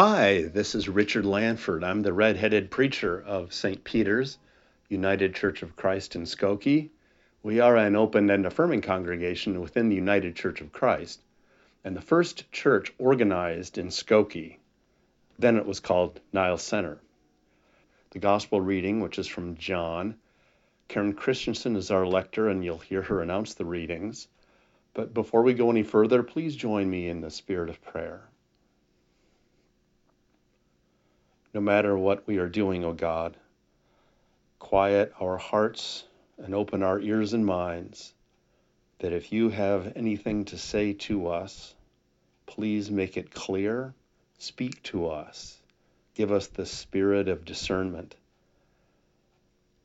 Hi, this is Richard Lanford. I'm the redheaded preacher of St. Peter's United Church of Christ in Skokie. We are an open and affirming congregation within the United Church of Christ, and the first church organized in Skokie. Then it was called Niles Center. The gospel reading, which is from John. Karen Christianson is our lector, and you'll hear her announce the readings. But before we go any further, please join me in the spirit of prayer. No matter what we are doing, O God. Quiet our hearts and open our ears and minds, that if you have anything to say to us, please make it clear, speak to us, give us the spirit of discernment.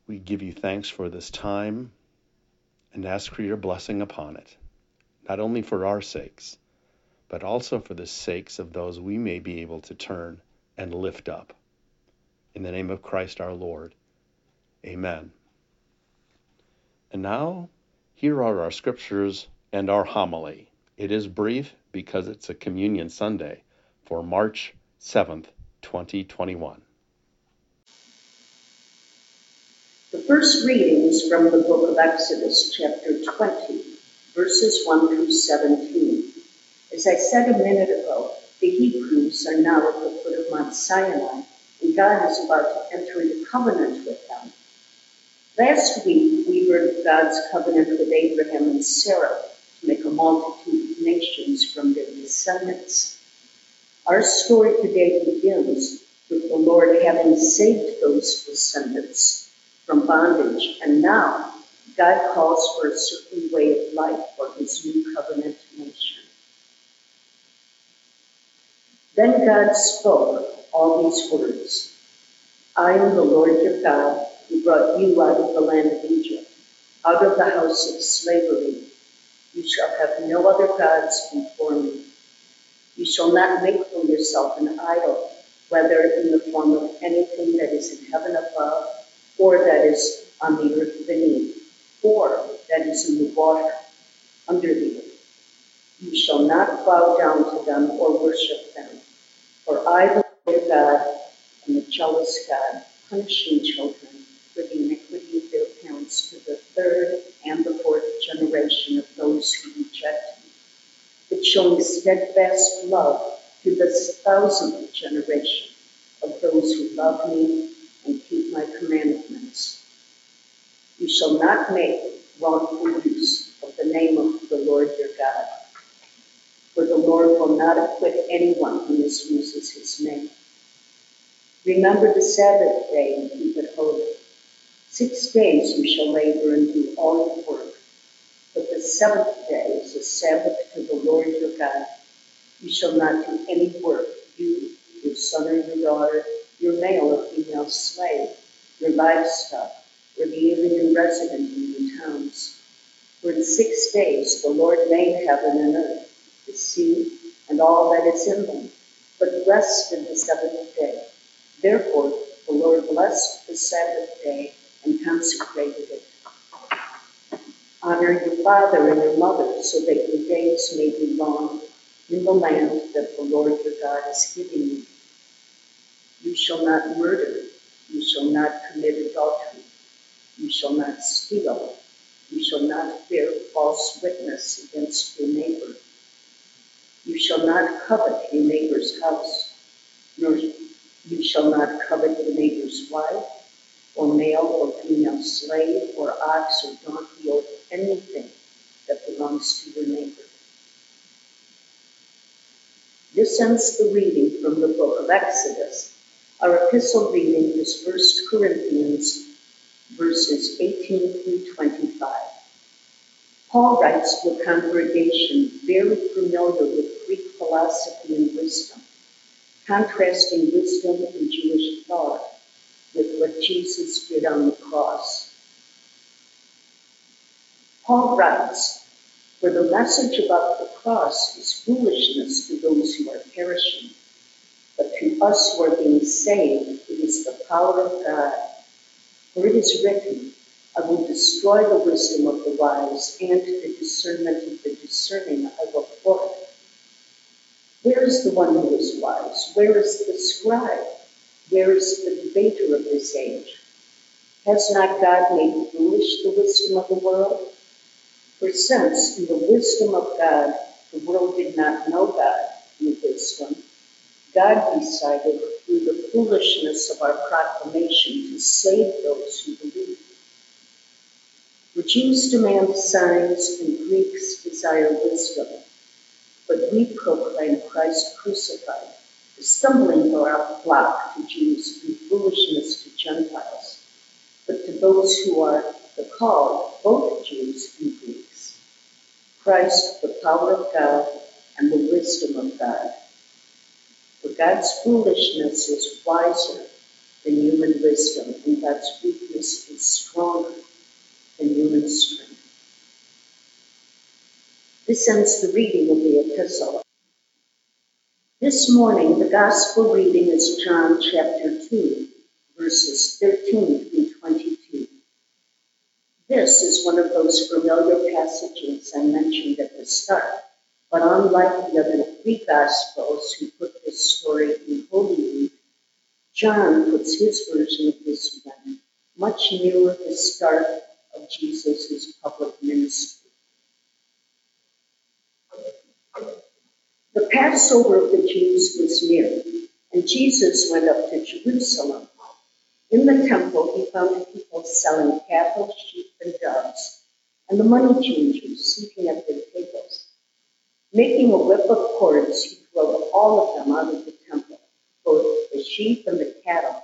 We give you thanks for this time and ask for your blessing upon it, not only for our sakes, but also for the sakes of those we may be able to turn and lift up. In the name of Christ our Lord. Amen. And now, here are our scriptures and our homily. It is brief because it's a communion Sunday for March 7th, 2021. The first reading is from the book of Exodus, chapter 20, verses 1 through 17. As I said a minute ago, the Hebrews are now at the foot of Mount Sinai, God is about to enter into covenant with them. Last week, we heard God's covenant with Abraham and Sarah to make a multitude of nations from their descendants. Our story today begins with the Lord having saved those descendants from bondage, and now God calls for a certain way of life for his new covenant nation. Then God spoke all these words I am the Lord your God who brought you out of the land of Egypt, out of the house of slavery. You shall have no other gods before me. You shall not make for yourself an idol, whether in the form of anything that is in heaven above, or that is on the earth beneath, or that is in the water under the earth. You shall not bow down to them or worship them for I, the Lord God, am a jealous God, punishing children for the iniquity of their parents to the third and the fourth generation of those who reject me, but showing steadfast love to the thousandth generation of those who love me and keep my commandments. You shall not make wrongful use of the name of the Lord your God for the Lord will not acquit anyone who misuses his name. Remember the Sabbath day and keep it holy. Six days you shall labor and do all your work, but the seventh day is a Sabbath to the Lord your God. You shall not do any work, you, your son or your daughter, your male or female slave, your livestock, or the alien resident in your towns. For in six days the Lord made heaven and earth the sea, and all that is in them, but rest in the seventh day. Therefore, the Lord blessed the Sabbath day and consecrated it. Honor your father and your mother so that your days may be long in the land that the Lord your God is giving you. You shall not murder. You shall not commit adultery. You shall not steal. You shall not bear false witness against your neighbor. You shall not covet your neighbor's house, nor you shall not covet your neighbor's wife, or male or female slave, or ox or donkey, or anything that belongs to your neighbor. This ends the reading from the book of Exodus. Our epistle reading is 1 Corinthians verses 18 through 25. Paul writes to a congregation very familiar with Greek philosophy and wisdom, contrasting wisdom and Jewish thought with what Jesus did on the cross. Paul writes, For the message about the cross is foolishness to those who are perishing, but to us who are being saved, it is the power of God. For it is written, I will destroy the wisdom of the wise, and the discernment of the discerning I will put. Where is the one who is wise? Where is the scribe? Where is the debater of this age? Has not God made foolish the wisdom of the world? For since in the wisdom of God the world did not know God in wisdom, God decided through the foolishness of our proclamation to save those who believe. For Jews demand signs and Greeks desire wisdom, but we proclaim Christ crucified, the stumbling block to Jews and foolishness to Gentiles, but to those who are the called, both Jews and Greeks, Christ, the power of God and the wisdom of God. For God's foolishness is wiser than human wisdom, and God's weakness is stronger than human strength. This ends the reading of the epistle. This morning, the gospel reading is John chapter 2, verses 13 through 22. This is one of those familiar passages I mentioned at the start but unlike the other three Gospels who put this story in Holy Week, John puts his version of this event much nearer the start Jesus' public ministry. The Passover of the Jews was near, and Jesus went up to Jerusalem. In the temple, he found people selling cattle, sheep, and doves, and the money changers seating at their tables. Making a whip of cords, he drove all of them out of the temple, both the sheep and the cattle.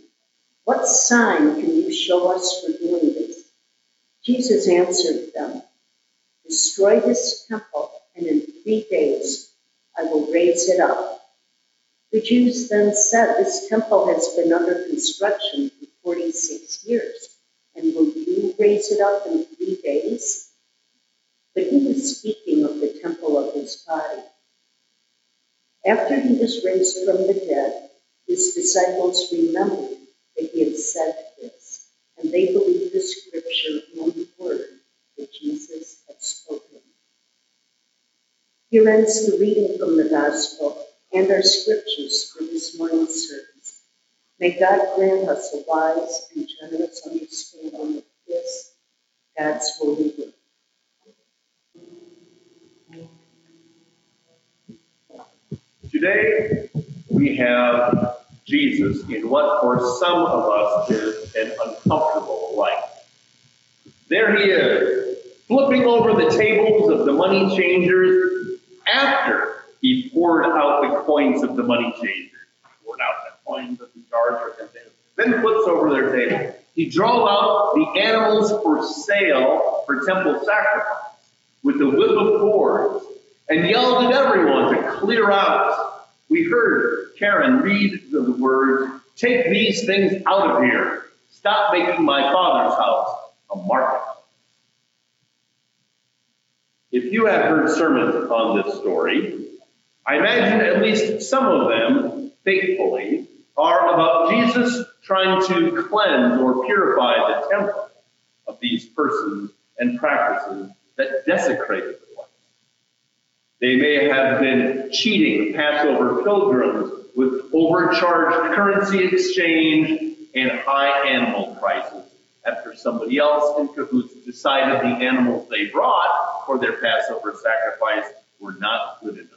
What sign can you show us for doing this? Jesus answered them, Destroy this temple, and in three days I will raise it up. The Jews then said, This temple has been under construction for 46 years, and will you raise it up in three days? But he was speaking of the temple of his body. After he was raised from the dead, his disciples remembered that he had said this, and they believed the scripture and the word that Jesus had spoken. Here ends the reading from the gospel and our scriptures for this morning's service. May God grant us a wise and generous understanding of this, God's holy word. Today, we have Jesus in what for some of us is an uncomfortable life. There he is, flipping over the tables of the money changers after he poured out the coins of the money changers. Poured out the coins of the jars for containers. Then flips over their table. He drove out the animals for sale for temple sacrifice with the whip of cords and yelled at everyone to clear out we heard Karen read the words, take these things out of here. Stop making my father's house a market. If you have heard sermons on this story, I imagine at least some of them, faithfully, are about Jesus trying to cleanse or purify the temple of these persons and practices that desecrated they may have been cheating Passover pilgrims with overcharged currency exchange and high animal prices after somebody else in cahoots decided the animals they brought for their Passover sacrifice were not good enough.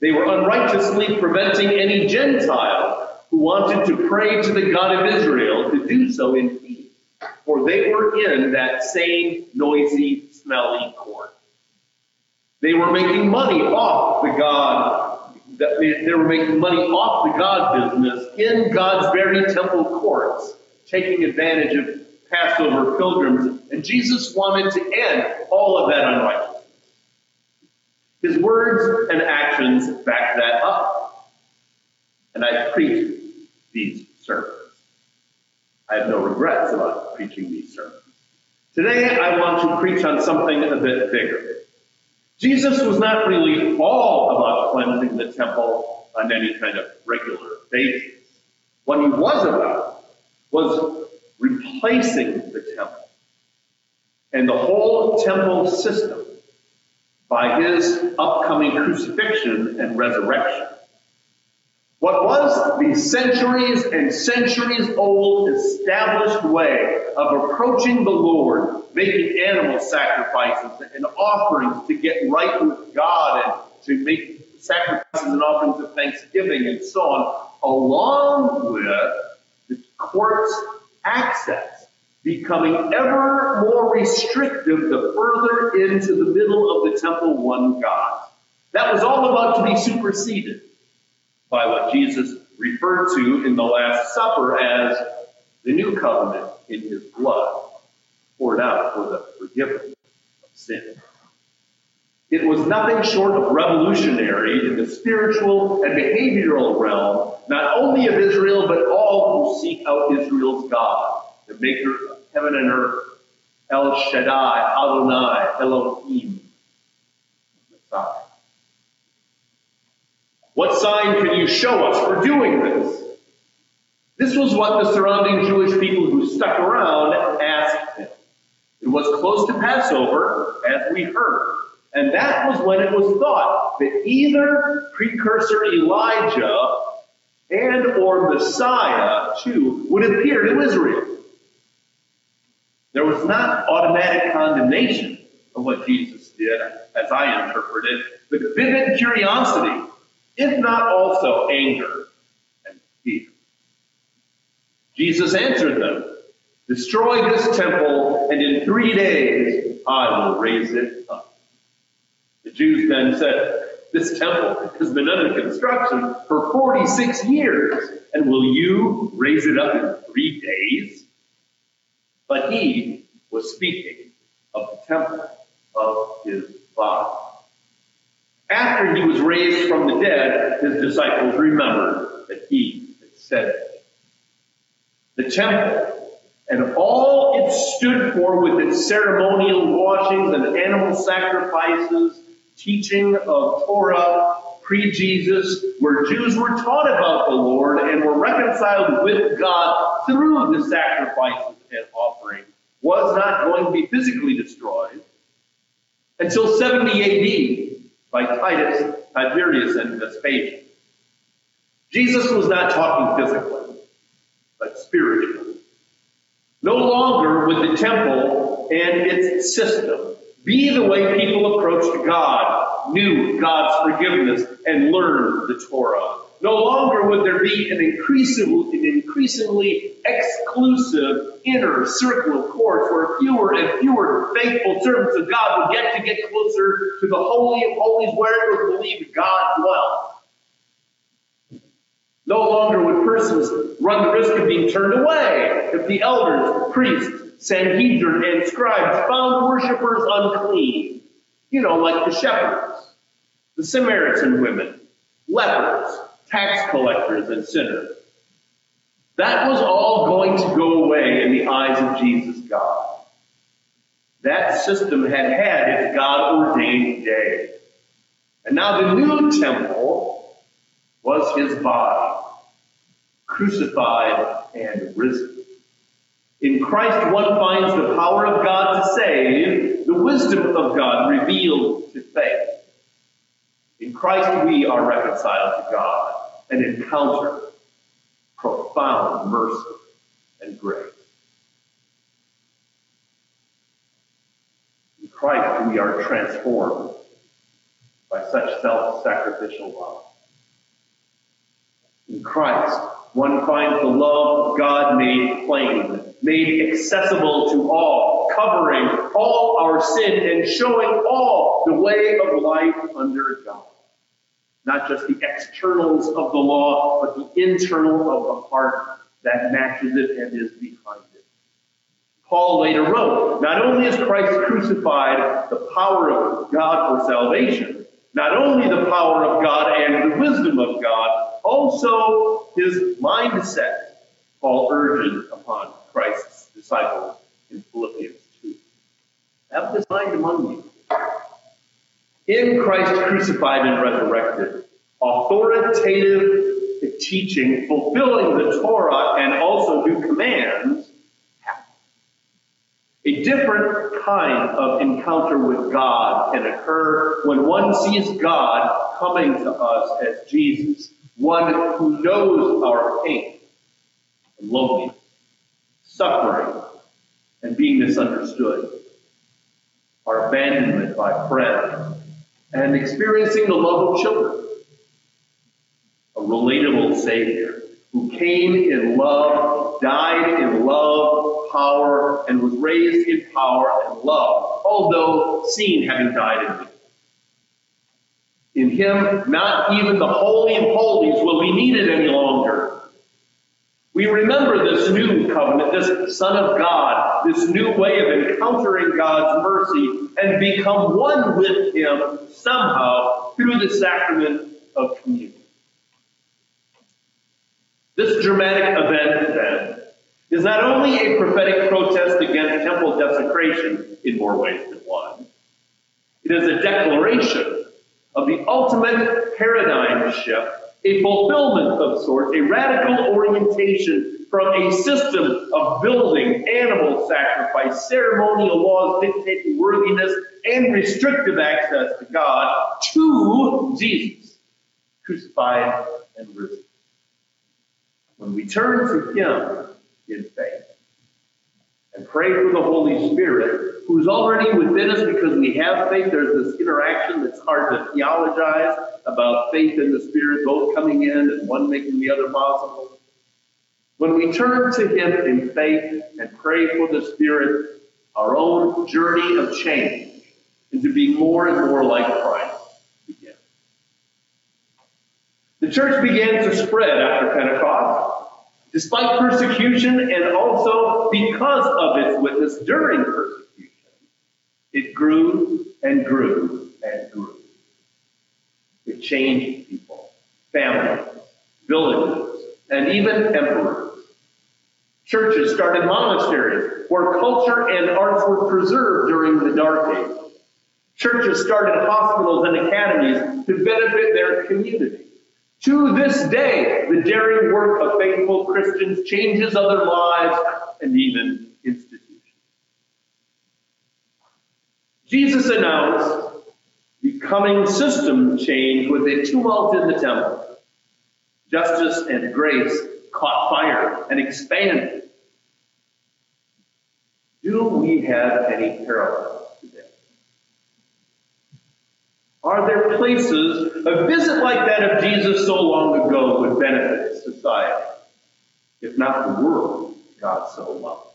They were unrighteously preventing any Gentile who wanted to pray to the God of Israel to do so in peace, for they were in that same noisy, smelly court. They were making money off the God. They were making money off the God business in God's very temple courts, taking advantage of Passover pilgrims. And Jesus wanted to end all of that unrighteousness. His words and actions back that up. and I preach these sermons. I have no regrets about preaching these sermons. Today, I want to preach on something a bit bigger. Jesus was not really all about cleansing the temple on any kind of regular basis. What he was about was replacing the temple and the whole temple system by his upcoming crucifixion and resurrection. What was the centuries and centuries old established way of approaching the Lord, making animal sacrifices and offerings to get right with God and to make sacrifices and offerings of thanksgiving and so on, along with the court's access becoming ever more restrictive the further into the middle of the temple one got. That was all about to be superseded by what Jesus referred to in the Last Supper as the new covenant in his blood poured out for the forgiveness of sin. It was nothing short of revolutionary in the spiritual and behavioral realm, not only of Israel, but all who seek out Israel's God, the maker of heaven and earth, El Shaddai, Adonai, Elohim, Messiah. What sign can you show us for doing this? This was what the surrounding Jewish people who stuck around asked him. It was close to Passover, as we heard. And that was when it was thought that either precursor Elijah and or Messiah, too, would appear to Israel. There was not automatic condemnation of what Jesus did, as I interpret it, but vivid curiosity if not also anger and fear? Jesus answered them, Destroy this temple, and in three days I will raise it up. The Jews then said, This temple has been under construction for 46 years, and will you raise it up in three days? But he was speaking of the temple of his body. After he was raised from the dead, his disciples remembered that he had said. The temple and all it stood for with its ceremonial washings and animal sacrifices, teaching of Torah, pre-Jesus, where Jews were taught about the Lord and were reconciled with God through the sacrifices and offerings, was not going to be physically destroyed until 70 AD by Titus, Tiberius, and Vespasian. Jesus was not talking physically, but spiritually. No longer would the temple and its system be the way people approached God, knew God's forgiveness, and learned the Torah. No longer would there be an increasingly, an increasingly exclusive inner circle of courts where fewer and fewer faithful servants of God would get to get closer to the Holy of Holies where it was believed God dwelt. No longer would persons run the risk of being turned away if the elders, priests, Sanhedrin, and scribes found worshippers unclean. You know, like the shepherds, the Samaritan women, lepers, tax collectors and sinners. That was all going to go away in the eyes of Jesus God. That system had had its God ordained day. And now the new temple was his body, crucified and risen. In Christ, one finds the power of God to save, the wisdom of God revealed to faith. In Christ, we are reconciled to God and encounter profound mercy and grace. In Christ, we are transformed by such self-sacrificial love. In Christ, one finds the love of God made plain, made accessible to all, covering all our sin and showing all the way of life under God not just the externals of the law, but the internal of the heart that matches it and is behind it. Paul later wrote, not only is Christ crucified the power of God for salvation, not only the power of God and the wisdom of God, also his mindset, Paul urges upon Christ's disciples in Philippians 2. Have this mind among you. In Christ crucified and resurrected, authoritative teaching, fulfilling the Torah and also new commands. A different kind of encounter with God can occur when one sees God coming to us as Jesus, one who knows our pain loneliness, suffering, and being misunderstood, our abandonment by friends, and experiencing the love of children a relatable Savior who came in love, died in love, power, and was raised in power and love, although seen having died in me. In him, not even the Holy of Holies will be needed any longer. We remember this new covenant, this Son of God, this new way of encountering God's mercy and become one with Him somehow through the sacrament of communion. This dramatic event, then, is not only a prophetic protest against temple desecration in more ways than one, it is a declaration of the ultimate paradigm shift, a fulfillment of sorts, a radical orientation from a system of building animal sacrifice, ceremonial laws dictating worthiness, and restrictive access to God to Jesus, crucified and risen. When we turn to Him in faith and pray for the Holy Spirit, who's already within us because we have faith, there's this interaction that's hard to theologize about faith and the Spirit both coming in and one making the other possible. When we turn to Him in faith and pray for the Spirit, our own journey of change into being more and more like Christ begins. The church began to spread after Pentecost despite persecution and also because of its witness during persecution. It grew and grew and grew. It changed people, families, villages, and even emperors. Churches started monasteries where culture and arts were preserved during the Dark Ages. Churches started hospitals and academies to benefit their community. To this day, the daring work of faithful Christians changes other lives and even Jesus announced the coming system change with a tumult in the temple. Justice and grace caught fire and expanded. Do we have any parallels? Today? Are there places a visit like that of Jesus so long ago would benefit society, if not the world God so loved?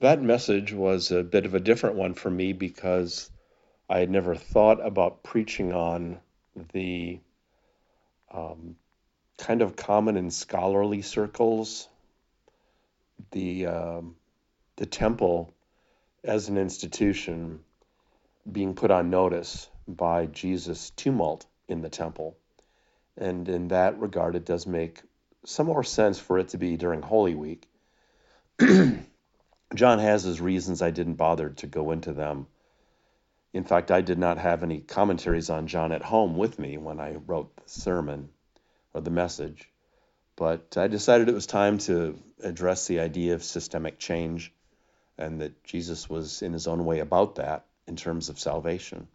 That message was a bit of a different one for me because I had never thought about preaching on the um, kind of common in scholarly circles the um, the temple as an institution being put on notice by Jesus' tumult in the temple. And in that regard, it does make some more sense for it to be during Holy Week. John has his reasons. I didn't bother to go into them. In fact, I did not have any commentaries on John at home with me when I wrote the sermon or the message. But I decided it was time to address the idea of systemic change and that Jesus was in his own way about that in terms of salvation.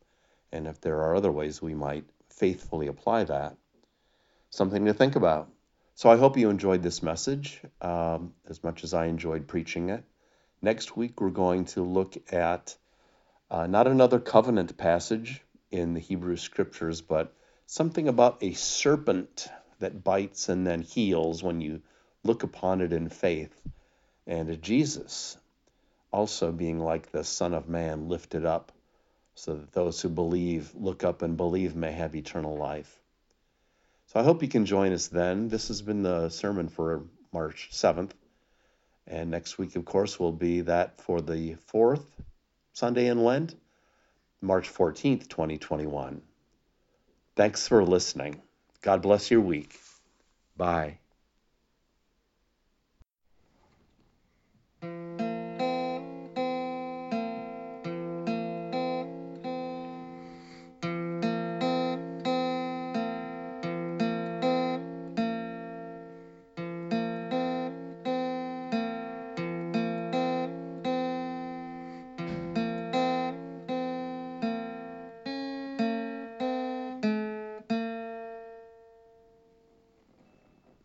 And if there are other ways we might faithfully apply that, something to think about. So I hope you enjoyed this message um, as much as I enjoyed preaching it. Next week, we're going to look at uh, not another covenant passage in the Hebrew scriptures, but something about a serpent that bites and then heals when you look upon it in faith. And Jesus also being like the Son of Man lifted up, so that those who believe, look up and believe, may have eternal life. So I hope you can join us then. This has been the sermon for March 7th. And next week, of course, will be that for the fourth Sunday in Lent, March 14th, 2021. Thanks for listening. God bless your week. Bye.